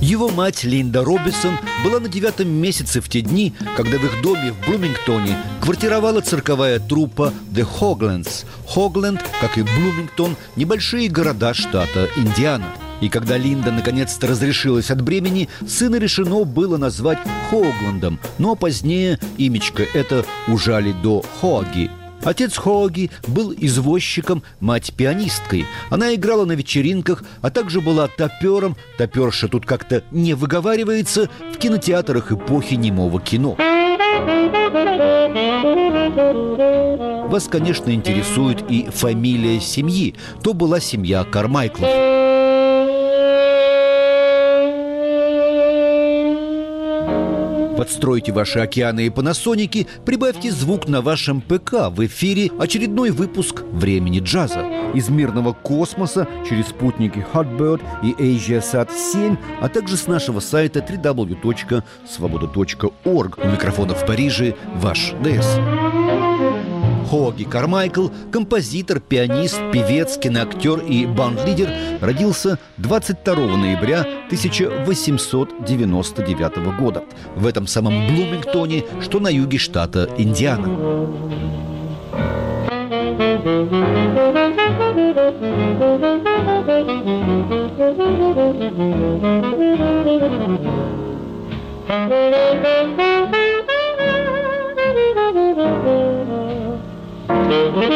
Его мать Линда Робисон была на девятом месяце в те дни, когда в их доме в Блумингтоне квартировала цирковая труппа The Hoglands. Хогленд, как и Блумингтон, небольшие города штата Индиана. И когда Линда наконец-то разрешилась от бремени, сына решено было назвать Хогландом, но позднее имечко это ужали до Хоги – Отец Хоги был извозчиком, мать пианисткой. Она играла на вечеринках, а также была топером, топерша тут как-то не выговаривается, в кинотеатрах эпохи немого кино. Вас, конечно, интересует и фамилия семьи. То была семья Кармайклов. Подстройте ваши океаны и панасоники, прибавьте звук на вашем ПК. В эфире очередной выпуск «Времени джаза». Из мирного космоса через спутники Hotbird и AsiaSat-7, а также с нашего сайта www.svoboda.org. У микрофона в Париже ваш ДС. Хоги Кармайкл, композитор, пианист, певец, киноактер и банд-лидер, родился 22 ноября 1899 года в этом самом Блумингтоне, что на юге штата Индиана. Mm-hmm.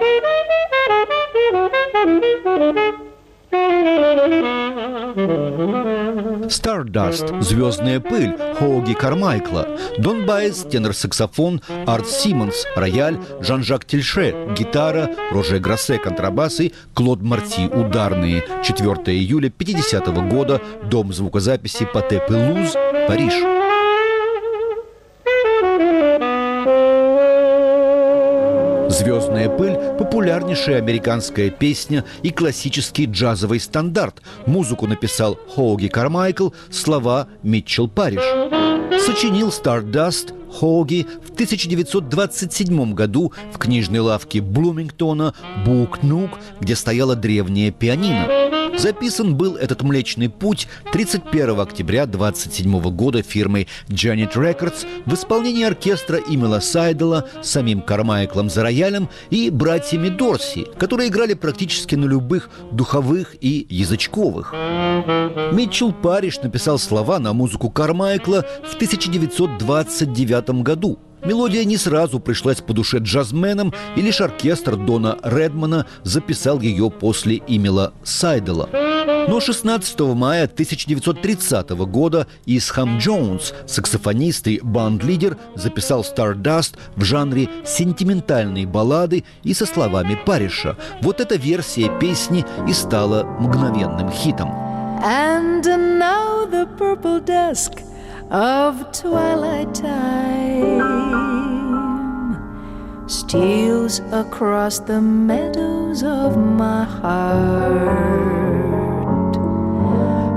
Stardust, «Звездная пыль» Хоуги Кармайкла, Дон Байес, тенор-саксофон, Арт Симмонс, рояль, Жан-Жак Тильше, гитара, Роже Гроссе, контрабасы, Клод Марти, ударные. 4 июля 50 -го года, Дом звукозаписи Пате Пелуз, Париж. «Звездная пыль» – популярнейшая американская песня и классический джазовый стандарт. Музыку написал Хоуги Кармайкл, слова Митчелл Париш. Сочинил Stardust Хоуги в 1927 году в книжной лавке Блумингтона Бук-Нук, где стояла древняя пианино. Записан был этот «Млечный путь» 31 октября 27 года фирмой Janet Records в исполнении оркестра Имела Сайдела, самим Кармайклом за роялем и братьями Дорси, которые играли практически на любых духовых и язычковых. Митчелл Париш написал слова на музыку Кармайкла в 1929 году – Мелодия не сразу пришлась по душе джазменам, и лишь оркестр Дона Редмана записал ее после Имела Сайдела. Но 16 мая 1930 года Исхам Джонс, саксофонист и банд-лидер, записал Stardust в жанре сентиментальные баллады и со словами Париша. Вот эта версия песни и стала мгновенным хитом. And now the purple dusk of twilight time steals across the meadows of my heart.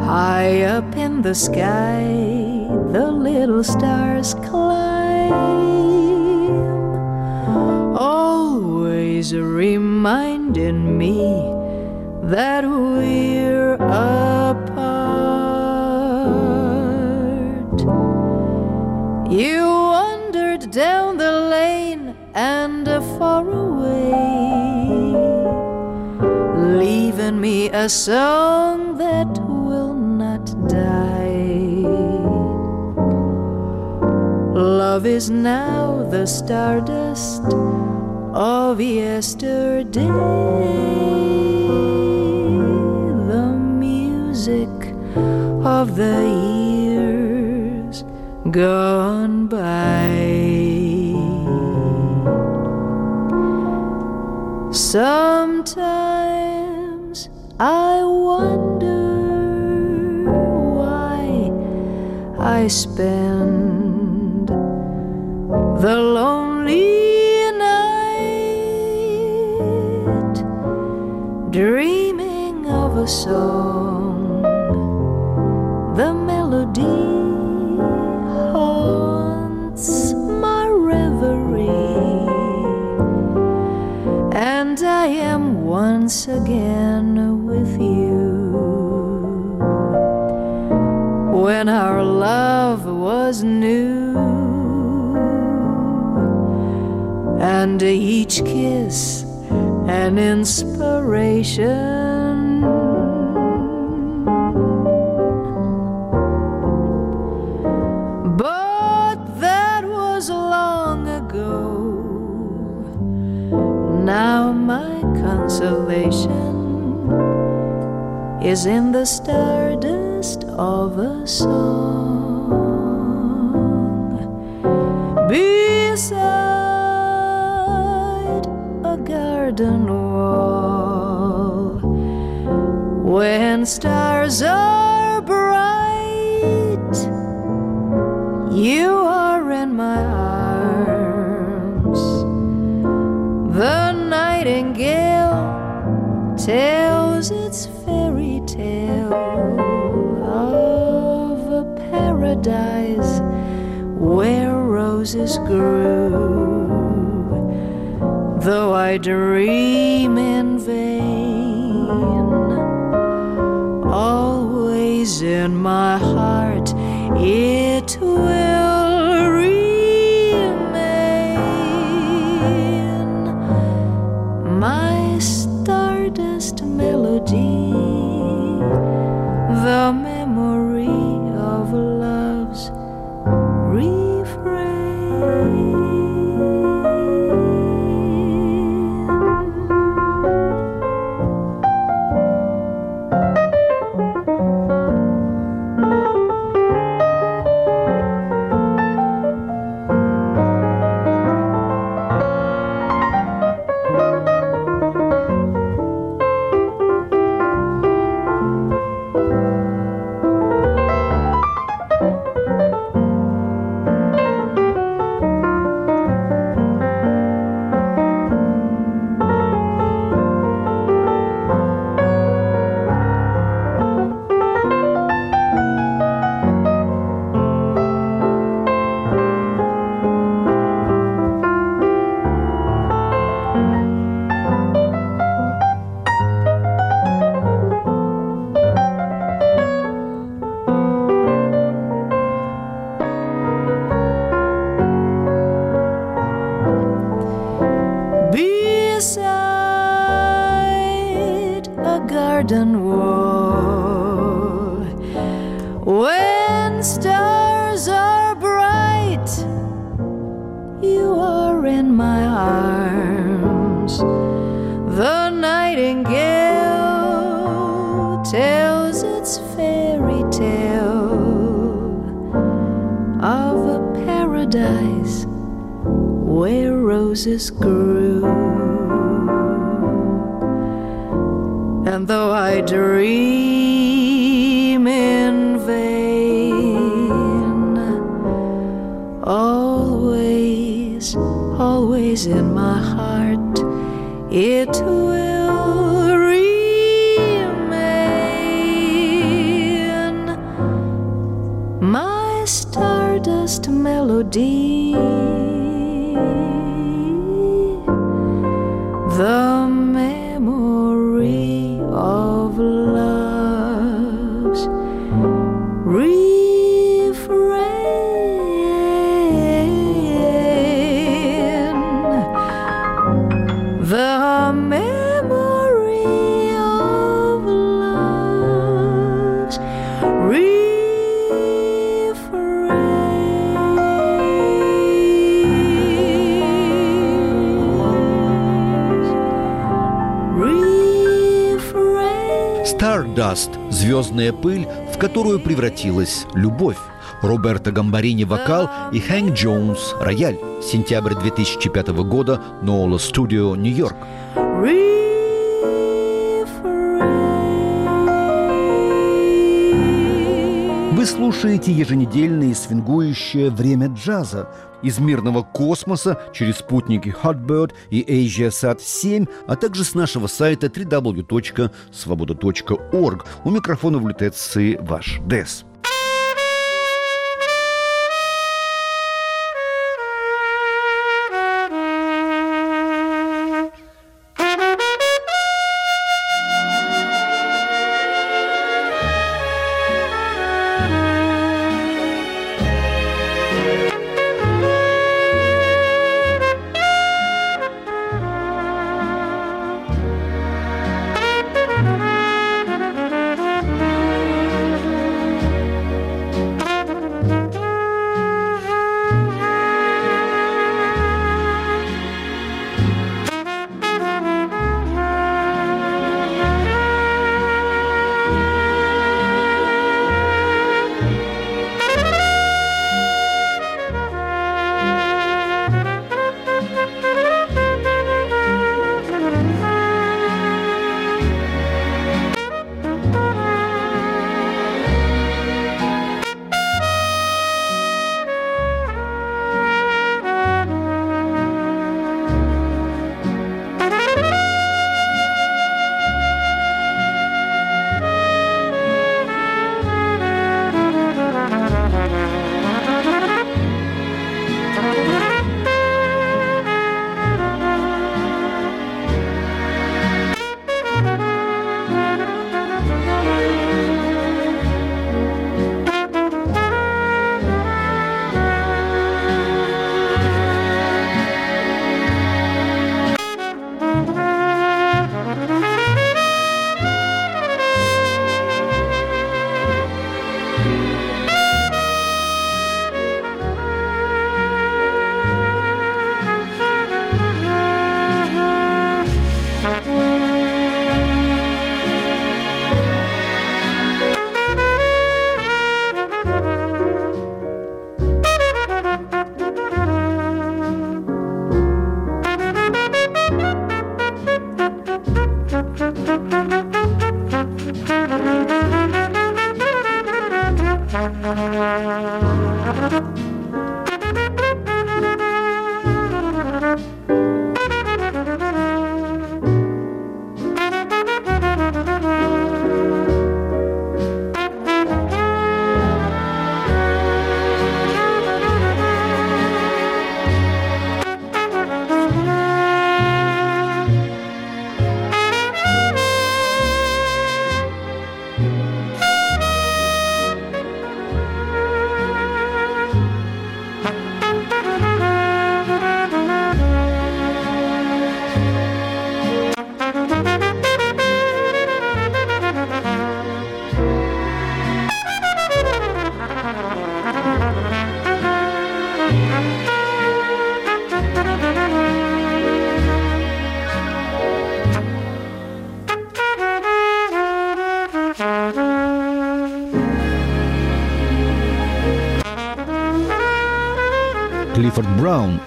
High up in the sky, the little stars climb, always reminding me that we're apart. You wandered down the lane and far away, leaving me a song that will not die. Love is now the stardust of yesterday, the music of the years gone by. Sometimes I wonder why I spend the lonely night, dreaming of a song, the melody I am once again with you. When our love was new and each kiss an inspiration. Consolation is in the stardust of a song. Beside a garden wall when stars are bright you are in my where roses grew though I dream in vain. Always in my heart it always, in my heart, it will remain my stardust melody. The Stardust – звездная пыль, в которую превратилась любовь. Роберто Гамбарини – вокал и Хэнк Джонс – рояль. Сентябрь 2005 года, Ноула Студио, Нью-Йорк. Вы слушаете еженедельное свингующее время джаза из мирного космоса через спутники Hotbird и AsiaSat 7, а также с нашего сайта www.svoboda.org. У микрофона в лютеции ваш Дес.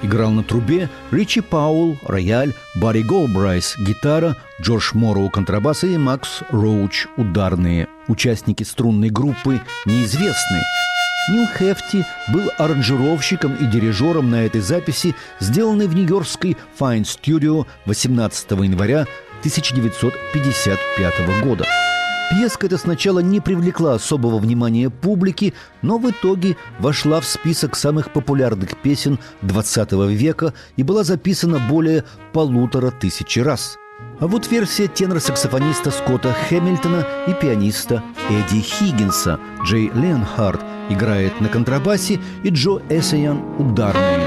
Играл на трубе, Ричи Паул – рояль, Барри Голбрайс – гитара, Джордж Морроу – контрабас и Макс Роуч – ударные. Участники струнной группы неизвестны. Нил Хефти был аранжировщиком и дирижером на этой записи, сделанной в нью-йоркской Fine Studio 18 января 1955 года. Пьеска эта сначала не привлекла особого внимания публики, но в итоге вошла в список самых популярных песен XX века и была записана более полутора тысячи раз. А вот версия тенора-саксофониста Скотта Хэмилтона и пианиста Эдди Хиггинса. Джей Ленхард играет на контрабасе и Джо Эссаян – ударные.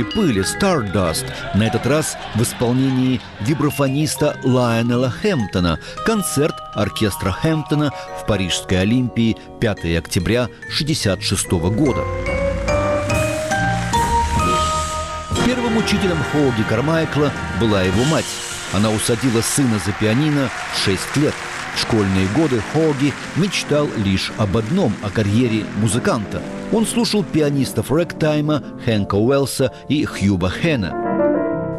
«Звездной пыли» «Stardust», на этот раз в исполнении вибрафониста Лайонела Хэмптона, концерт оркестра Хэмптона в Парижской Олимпии 5 октября 1966 года. Первым учителем Хоуги Кармайкла была его мать. Она усадила сына за пианино в 6 лет. В школьные годы Хоуги мечтал лишь об одном – о карьере музыканта. Он слушал пианистов Рэктайма, Хэнка Уэллса и Хьюба Хэна.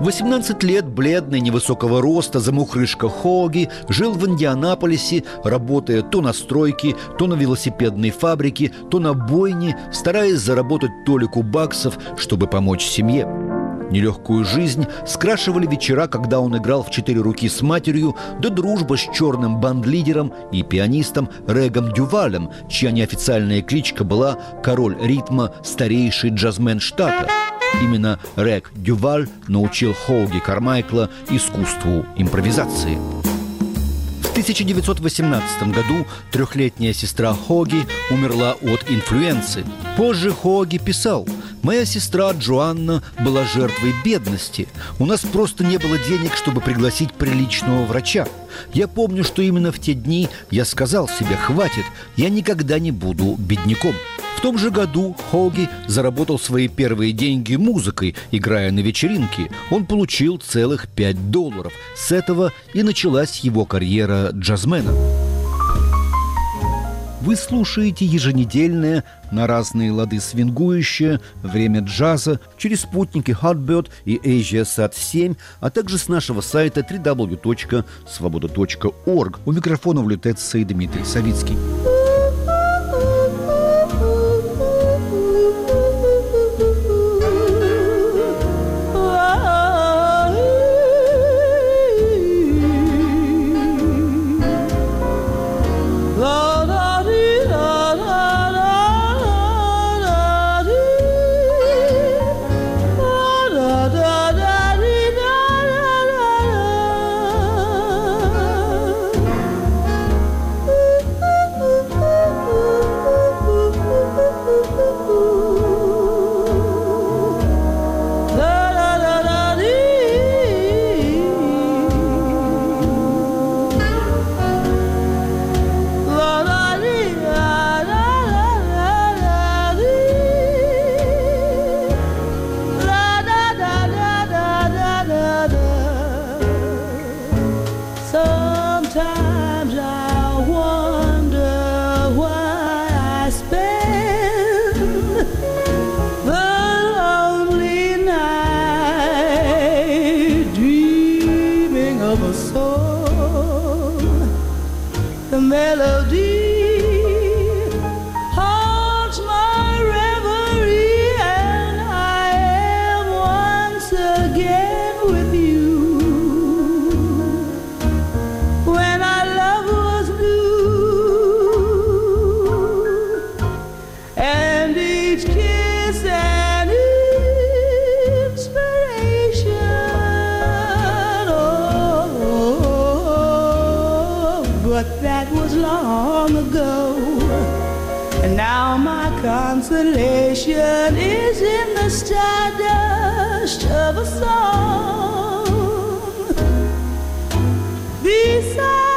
В 18 лет бледный, невысокого роста, замухрышка Хоги жил в Индианаполисе, работая то на стройке, то на велосипедной фабрике, то на бойне, стараясь заработать толику баксов, чтобы помочь семье. Нелегкую жизнь скрашивали вечера, когда он играл в четыре руки с матерью, да дружба с черным банд-лидером и пианистом Регом Дювалем, чья неофициальная кличка была «Король ритма, старейший джазмен штата». Именно Рег Дюваль научил Хоуги Кармайкла искусству импровизации. В 1918 году трехлетняя сестра Хоги умерла от инфлюенции. Позже Хоги писал – Моя сестра Джоанна была жертвой бедности. У нас просто не было денег, чтобы пригласить приличного врача. Я помню, что именно в те дни я сказал себе «хватит, я никогда не буду бедняком». В том же году Хоги заработал свои первые деньги музыкой, играя на вечеринке. Он получил целых 5 долларов. С этого и началась его карьера джазмена. Вы слушаете еженедельное на разные лады свингующее время джаза через спутники Hotbird и Asia Sat 7, а также с нашего сайта www.svoboda.org. У микрофона влетается и Дмитрий Савицкий. Consolation is in the stardust of a song. Beside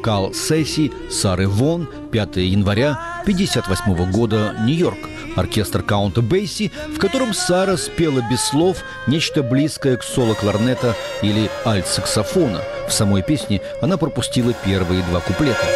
Вокал сессии Сары Вон, 5 января 1958 года, Нью-Йорк. Оркестр Каунта Бейси, в котором Сара спела без слов нечто близкое к соло кларнета или альт-саксофона. В самой песне она пропустила первые два куплета.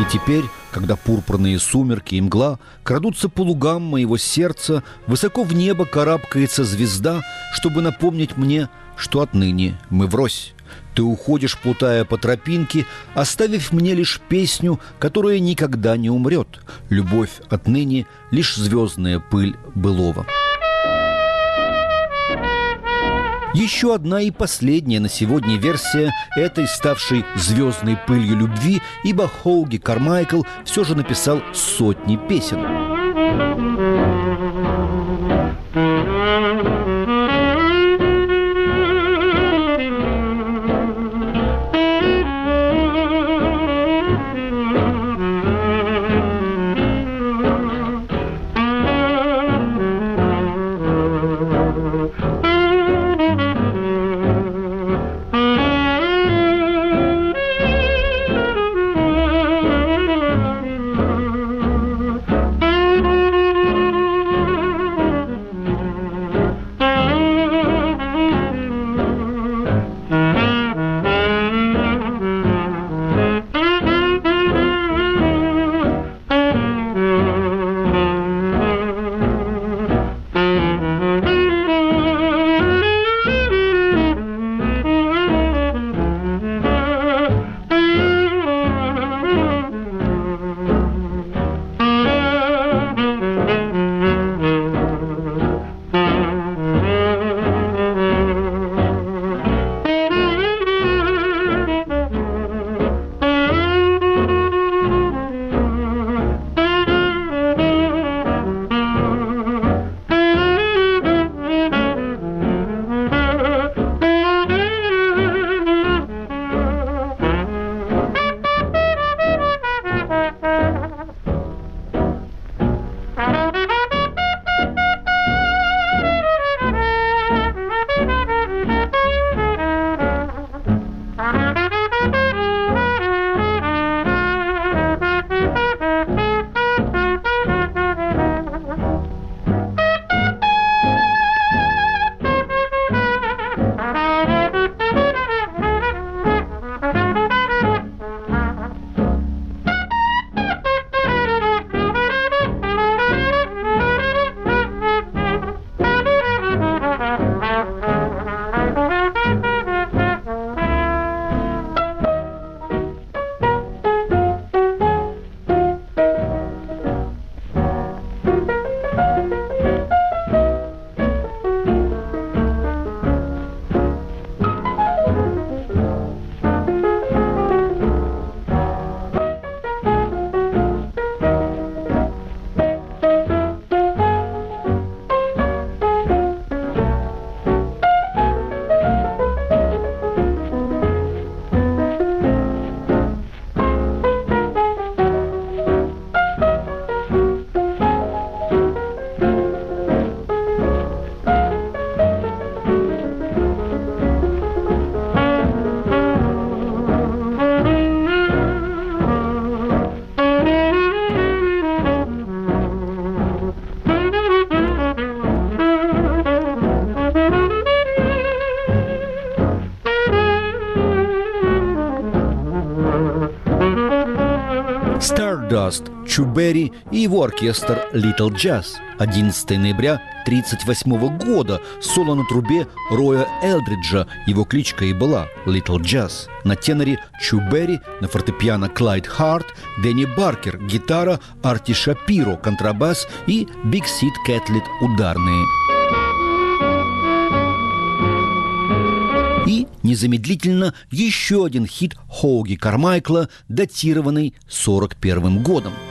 И теперь, когда пурпурные сумерки и мгла крадутся по лугам моего сердца, высоко в небо карабкается звезда, чтобы напомнить мне, что отныне мы врозь. Ты уходишь, плутая по тропинке, оставив мне лишь песню, которая никогда не умрет. Любовь отныне — лишь звездная пыль былого. Еще одна и последняя на сегодня версия этой ставшей звездной пылью любви, ибо Хоуги Кармайкл все же написал сотни песен. Чу Берри и его оркестр Little Jazz. 11 ноября 1938 года соло на трубе Роя Элдриджа, его кличка и была Little Jazz. На теноре Чу Берри, на фортепиано Клайд Харт, Дэнни Баркер, гитара Арти Шапиро, контрабас и Биг Сид Кэтлетт ударные. И незамедлительно еще один хит Хоуги Кармайкла, датированный 41 годом –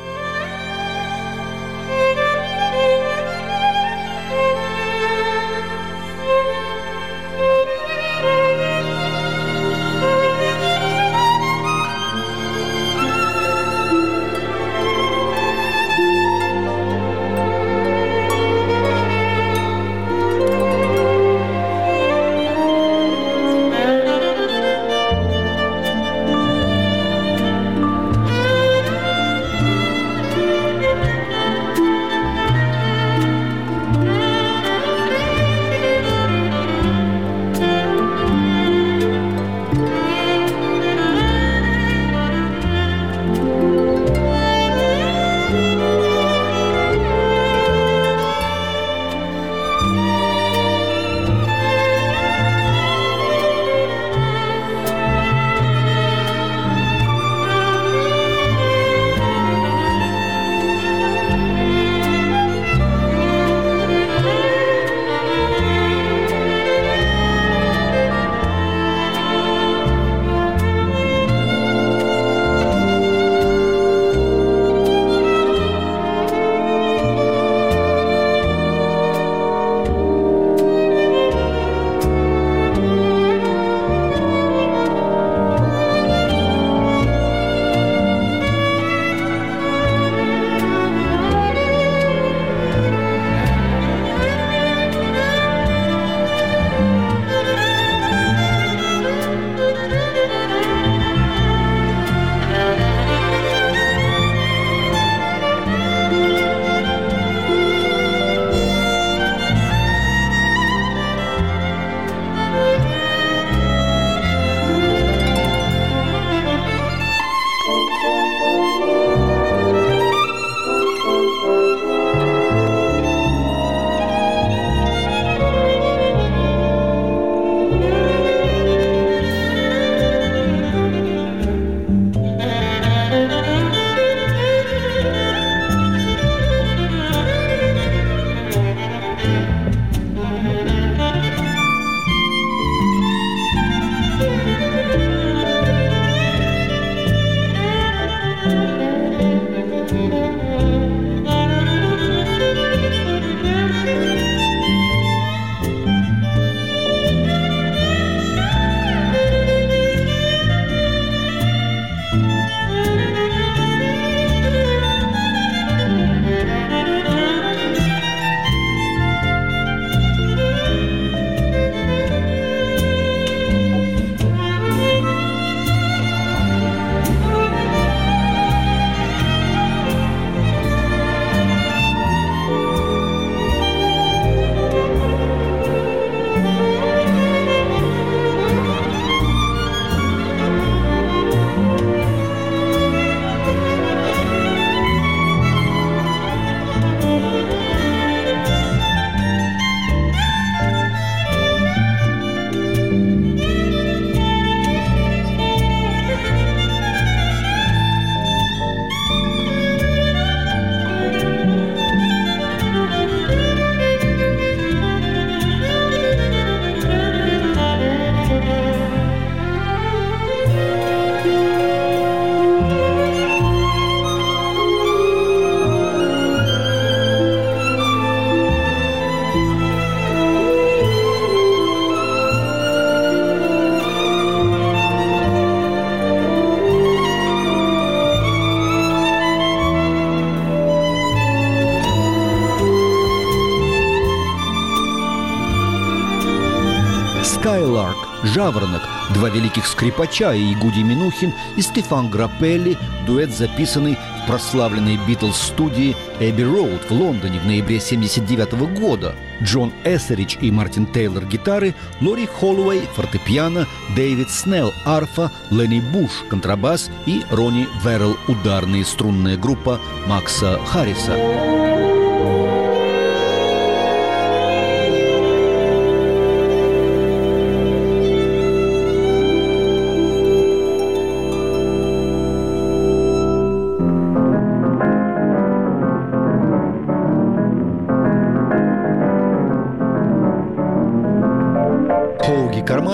скрипача и Гуди Минухин и Стефан Грапелли, дуэт, записанный в прославленной Битлз-студии Эбби Роуд в Лондоне в ноябре 1979 года. Джон Эссерич и Мартин Тейлор – гитары, Лори Холлоуэй – фортепиано, Дэвид Снелл – арфа, Ленни Буш – контрабас и Ронни Веррелл – ударная струнная группа Макса Харриса.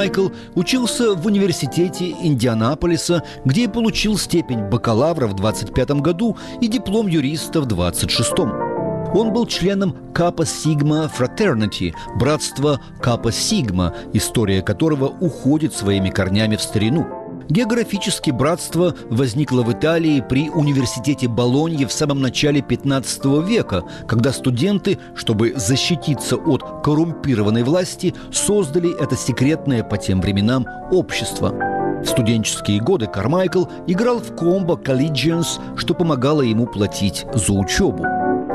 Кармайкл учился в университете Индианаполиса, где и получил степень бакалавра в 25 году и диплом юриста в 26 он был членом Капа Сигма Fraternity, братства Капа Сигма, история которого уходит своими корнями в старину – Географически братство возникло в Италии при университете Болоньи в самом начале 15 века, когда студенты, чтобы защититься от коррумпированной власти, создали это секретное по тем временам общество. В студенческие годы Кармайкл играл в комбо Collegians, что помогало ему платить за учебу.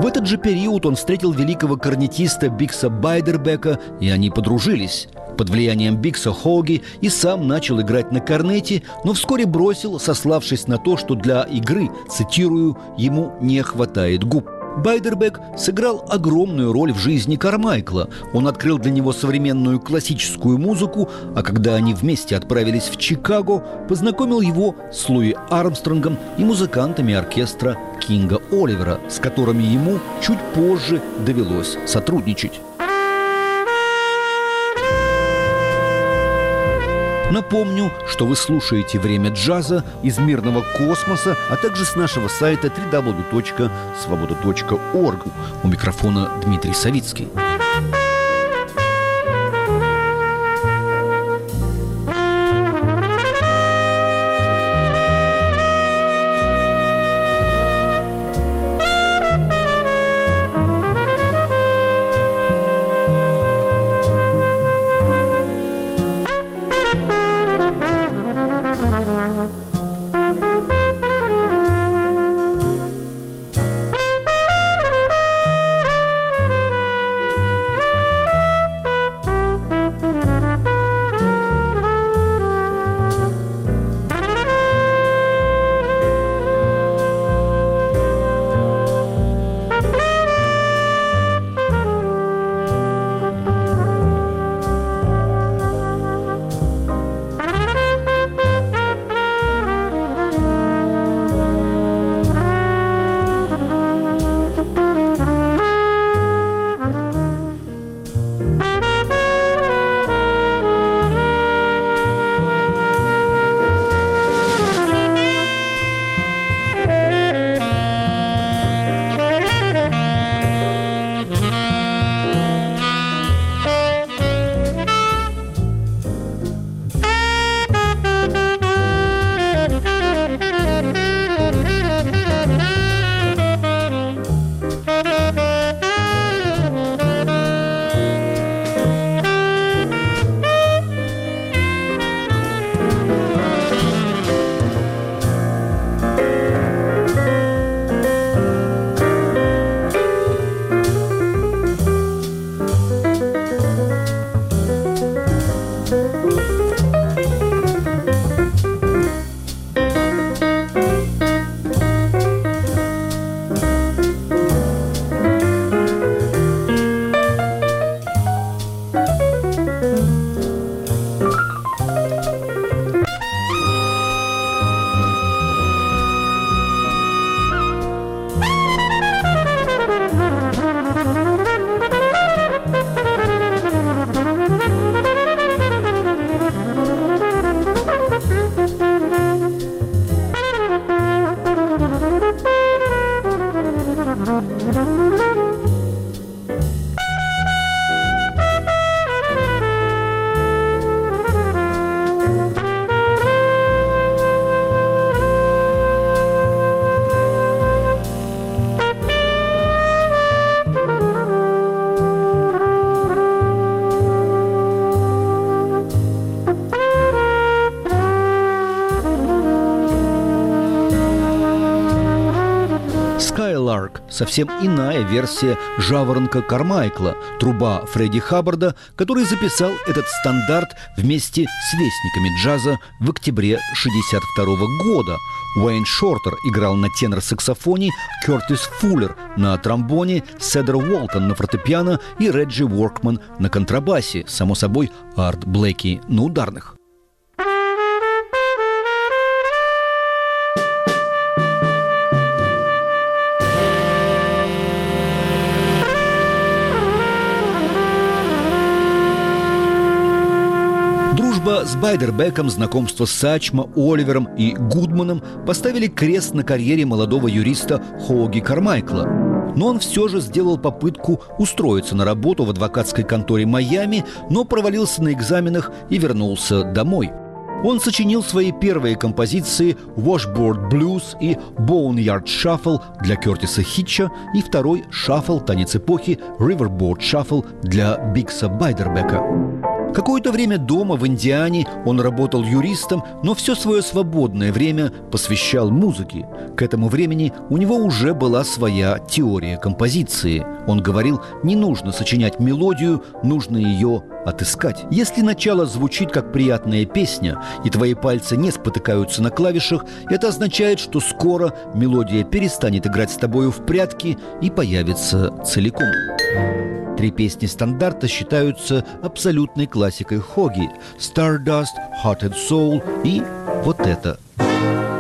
В этот же период он встретил великого корнетиста Бикса Байдербека, и они подружились. Под влиянием Бикса Хоги и сам начал играть на корнете, но вскоре бросил, сославшись на то, что для игры, цитирую, ему не хватает губ. Байдербек сыграл огромную роль в жизни Кармайкла. Он открыл для него современную классическую музыку, а когда они вместе отправились в Чикаго, познакомил его с Луи Армстронгом и музыкантами оркестра Кинга Оливера, с которыми ему чуть позже довелось сотрудничать. Напомню, что вы слушаете «Время джаза» из мирного космоса, а также с нашего сайта www.svoboda.org. У микрофона Дмитрий Савицкий. Совсем иная версия «Жаворонка Кармайкла», труба Фредди Хаббарда, который записал этот стандарт вместе с вестниками джаза в октябре 1962 года. Уэйн Шортер играл на тенор-саксофоне, Кертис Фуллер на тромбоне, Седер Уолтон на фортепиано и Реджи Уоркман на контрабасе, само собой, Арт Блэки на ударных. Дружба с Байдербеком, знакомство с Сачмо, Оливером и Гудманом поставили крест на карьере молодого юриста Хоуги Кармайкла. Но он все же сделал попытку устроиться на работу в адвокатской конторе Майами, но провалился на экзаменах и вернулся домой. Он сочинил свои первые композиции «Washboard Blues» и «Boneyard Shuffle» для Кертиса Хитча и второй «Шаффл. Танец эпохи» «Riverboard Shuffle» для Бикса Байдербека. Какое-то время дома в Индиане он работал юристом, но все свое свободное время посвящал музыке. К этому времени у него уже была своя теория композиции. Он говорил, не нужно сочинять мелодию, нужно ее отыскать. Если начало звучит как приятная песня, и твои пальцы не спотыкаются на клавишах, это означает, что скоро мелодия перестанет играть с тобою в прятки и появится целиком. Три песни стандарта считаются абсолютной классикой Хоги – «Stardust», «Hearted Soul» и вот это –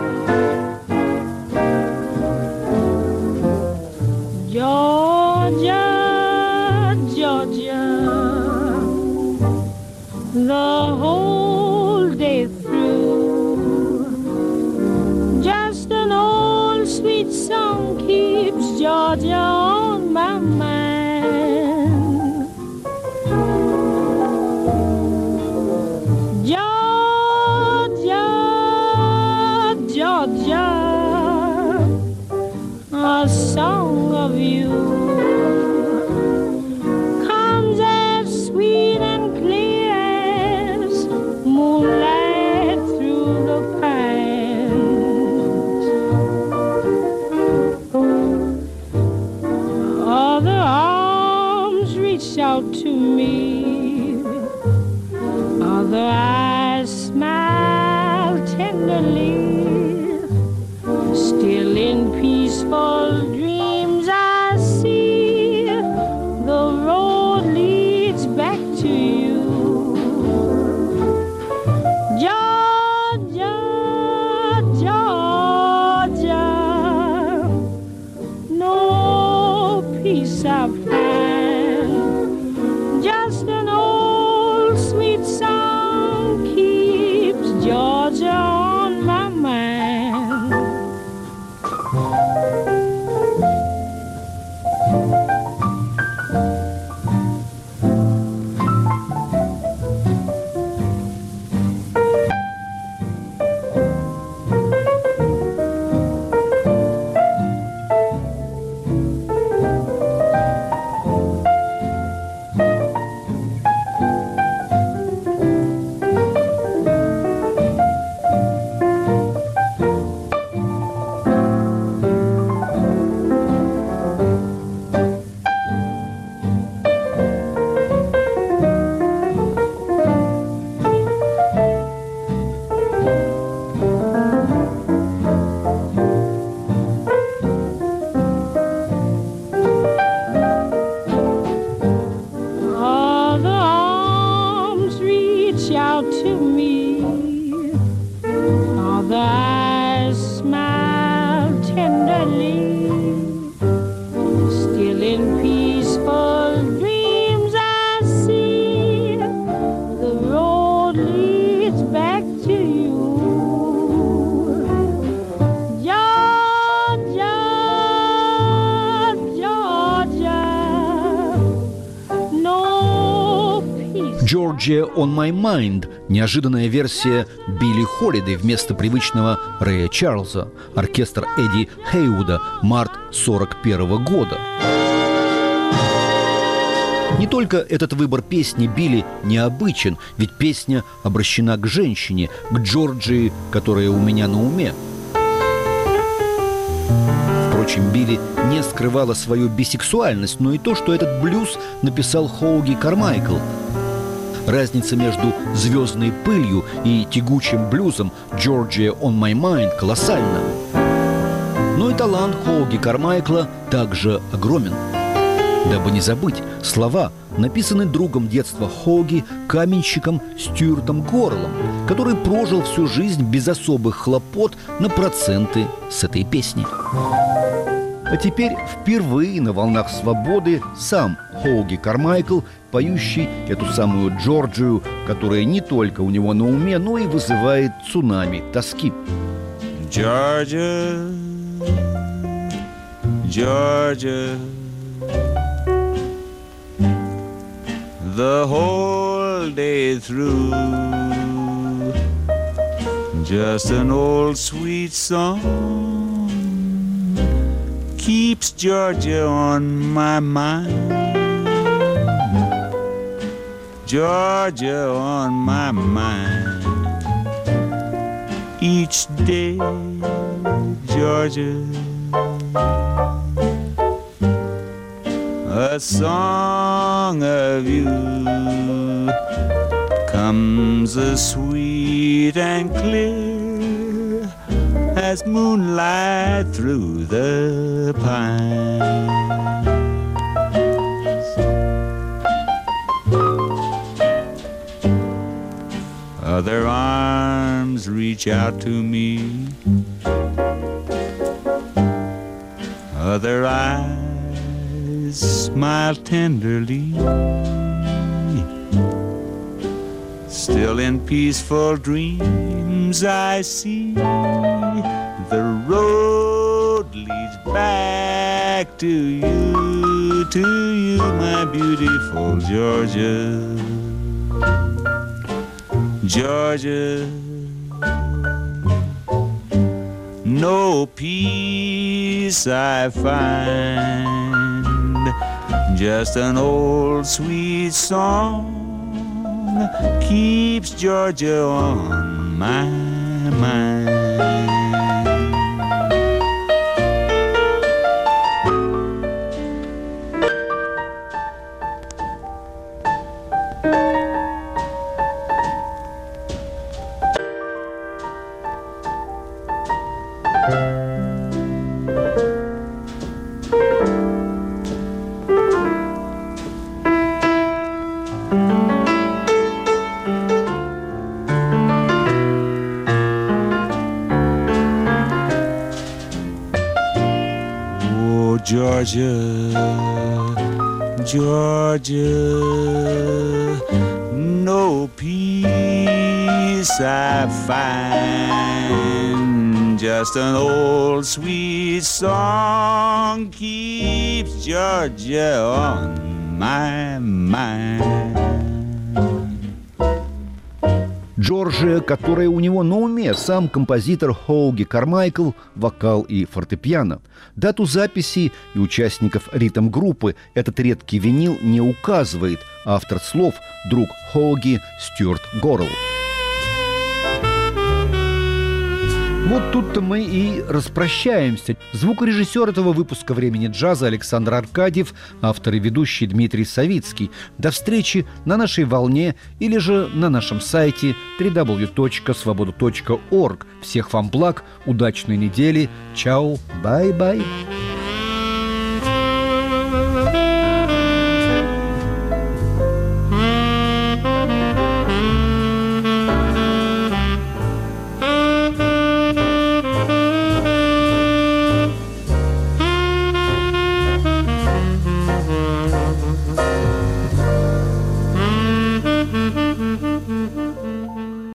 song keeps Georgia on my mind. Out to me, other eyes smile tenderly. Still in peaceful Charlie. «Georgia on my mind» – неожиданная версия Билли Холлиday вместо привычного Рэя Чарльза, оркестр Эдди Хейвуда, март 41 года. Не только этот выбор песни Билли необычен, ведь песня обращена к женщине, к Джорджии, которая у меня на уме. Впрочем, Билли не скрывала свою бисексуальность, но и то, что этот блюз написал Хоуги Кармайкл. Разница между «Звездной пылью» и тягучим блюзом «Georgia on my mind» колоссальна. Но и талант Хоуги Кармайкла также огромен. Дабы не забыть, слова написаны другом детства Хоуги, каменщиком Стюартом Горлом, который прожил всю жизнь без особых хлопот на проценты с этой песни. А теперь впервые на волнах свободы сам Хоуги Кармайкл, поющий эту самую Джорджию, которая не только у него на уме, но и вызывает цунами тоски. Georgia, Georgia, the whole day through. Just an old sweet song keeps Georgia on my mind. Georgia on my mind each day, Georgia. A song of you comes as sweet and clear as moonlight through the pines. Other arms reach out to me. Other eyes smile tenderly. Still in peaceful dreams, I see the road leads back to you, to you, my beautiful Georgia. Georgia. No peace I find, just an old sweet song keeps Georgia on my mind. Georgia, Georgia, no peace I find. Just an old sweet song keeps Georgia on my Которая у него на уме, сам композитор Хоуги Кармайкл, вокал и фортепиано. Дату записи и участников ритм-группы этот редкий винил не указывает. Автор слов – друг Хоуги Стюарт Горрелл. Вот тут-то мы и распрощаемся. Звукорежиссер этого выпуска «Времени джаза» Александр Аркадьев, автор и ведущий Дмитрий Савицкий. До встречи на нашей волне или же на нашем сайте www.svoboda.org. Всех вам благ, удачной недели. Чао, bye-bye.